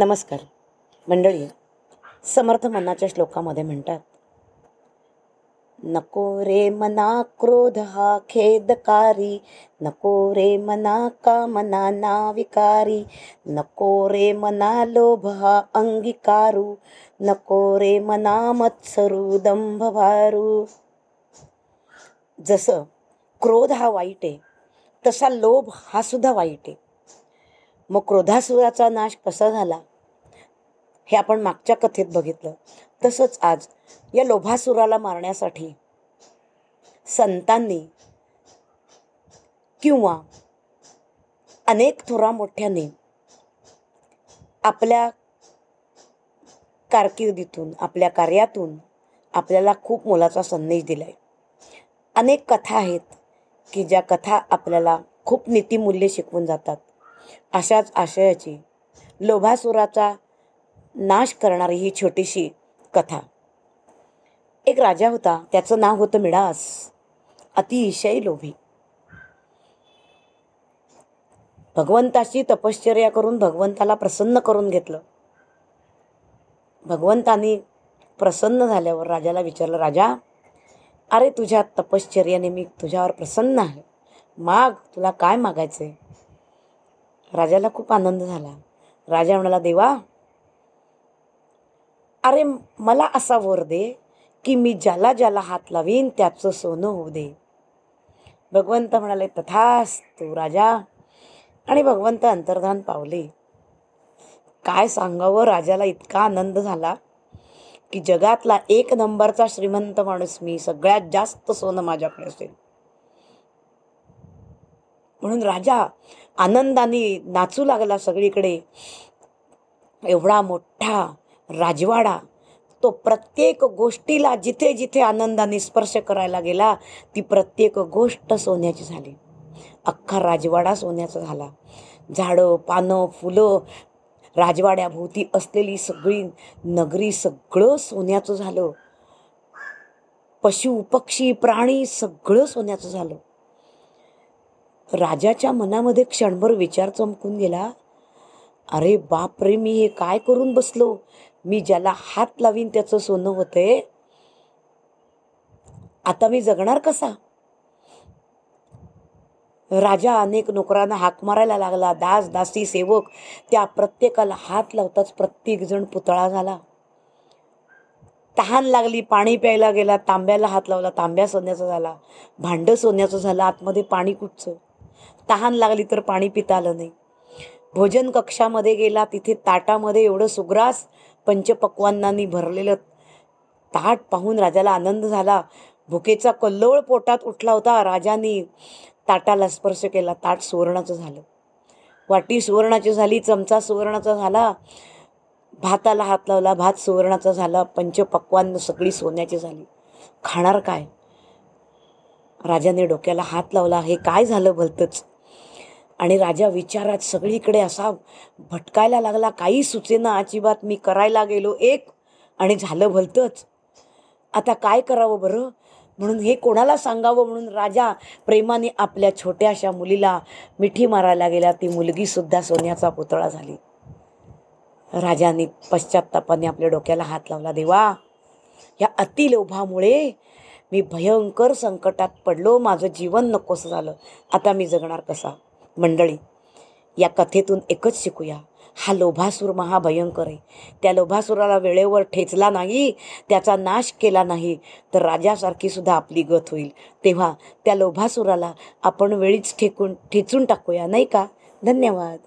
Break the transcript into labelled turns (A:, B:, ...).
A: नमस्कार. मंडळी समर्थ मनाच्या श्लोकामध्ये म्हणतात नको रे मना क्रोध हा खेदकारी नको रे मना कामना ना विकारी नको रे मना लोभ हा अंगीकारू नको रे मना मत्सरू दंभ भारू. जसं क्रोध हा वाईट आहे तसा लोभ हा सुद्धा वाईट आहे. मग क्रोधासुराचा नाश कसा झाला? हे आपण मागच्या कथेत बघितलं. तसंच आज या लोभासुराला मारण्यासाठी संतांनी किंवा अनेक थोरा मोठ्याने आपल्या कारकिर्दीतून आपल्या कार्यातून आपल्याला खूप मोलाचा संदेश दिलाय. अनेक कथा आहेत की ज्या कथा आपल्याला खूप नीतिमूल्य शिकवून जातात. अशाच आशयाची लोभासुराचा नाश करणारी ही छोटीशी कथा. एक राजा होता त्याचं नाव होतं मिडास. अतिशय लोभी. भगवंताची तपश्चर्या करून भगवंताला प्रसन्न करून घेतलं. भगवंतानी प्रसन्न झाल्यावर राजाला विचारलं राजा अरे तुझ्या तपश्चर्याने मी तुझ्यावर प्रसन्न आहे. माग तुला काय मागायचंय? राजाला खूप आनंद झाला. राजा म्हणाला देवा अरे मला असा वर दे की मी ज्याला ज्याला हात लावीन त्याचं सोनं होऊ दे. भगवंत म्हणाले तथास तू राजा. आणि भगवंत अंतर्धान पावले. काय सांगावं राजाला इतका आनंद झाला की जगातला एक नंबरचा श्रीमंत माणूस मी सगळ्यात जास्त सोनं माझ्याकडे असेल. म्हणून राजा आनंदाने नाचू लागला सगळीकडे. एवढा मोठा राजवाडा. तो प्रत्येक गोष्टीला जिथे जिथे आनंदाने स्पर्श करायला गेला ती प्रत्येक गोष्ट सोन्याची झाली. अख्खा राजवाडा सोन्याचा झाला. झाडं पानं फुलं राजवाड्याभोवती असलेली सगळी नगरी सगळं सोन्याचं झालं. पशु पक्षी प्राणी सगळं सोन्याचं झालं. राजाच्या मनामध्ये क्षणभर विचार चमकून गेला अरे बाप रे मी हे काय करून बसलो? मी ज्याला हात लावीन त्याचं सोनं होतंय आता मी जगणार कसा? राजा अनेक नोकरांना हाक मारायला लागला. दास दासी सेवक त्या प्रत्येकाला हात लावताच प्रत्येक जण पुतळा झाला. तहान लागली पाणी प्यायला गेला तांब्याला हात लावला तांब्या सोन्याचा झाला. भांडं सोन्याचं झालं आतमध्ये पाणी कुठचं? तहान लागली तर पाणी पिता आलं नाही. भोजन कक्षामध्ये गेला तिथे ताटामध्ये एवढं सुग्रास पंचपक्वांनांनी भरलेलं ताट पाहून राजाला आनंद झाला. भुकेचा कल्लोळ पोटात उठला होता. राजाने ताटाला स्पर्श केला. ताट सुवर्णाचं झालं. वाटी सुवर्णाची झाली चमचा सुवर्णाचा झाला भाताला हात लावला भात सुवर्णाचा झाला पंचपक्वान सगळी सोन्याची झाली. खाणार काय? राजाने डोक्याला हात लावला. हे काय झालं भलतंच? आणि राजा विचारात सगळीकडे असा भटकायला लागला काही सुचेना अजिबात मी करायला गेलो एक आणि झालं भलतंच. आता काय करावं बरं? म्हणून हे कोणाला सांगावं? म्हणून राजा प्रेमाने आपल्या छोट्याशा मुलीला मिठी मारायला गेला. ती मुलगीसुद्धा सोन्याचा पुतळा झाली. राजाने पश्चात्तापाने आपल्या डोक्याला हात लावला देवा या अतिलोभामुळे मी भयंकर संकटात पडलो. माझं जीवन नकोसं झालं. आता मी जगणार कसा? मंडळी या कथेतून एकच शिकूया. हा लोभासूर महाभयंकर आहे. त्या लोभासुराला वेळेवर ठेचला नाही त्याचा नाश केला नाही तर राजासारखी सुद्धा आपली गत होईल. तेव्हा त्या लोभासुराला आपण वेळीच ठेकून ठेचून टाकूया नाही का? धन्यवाद.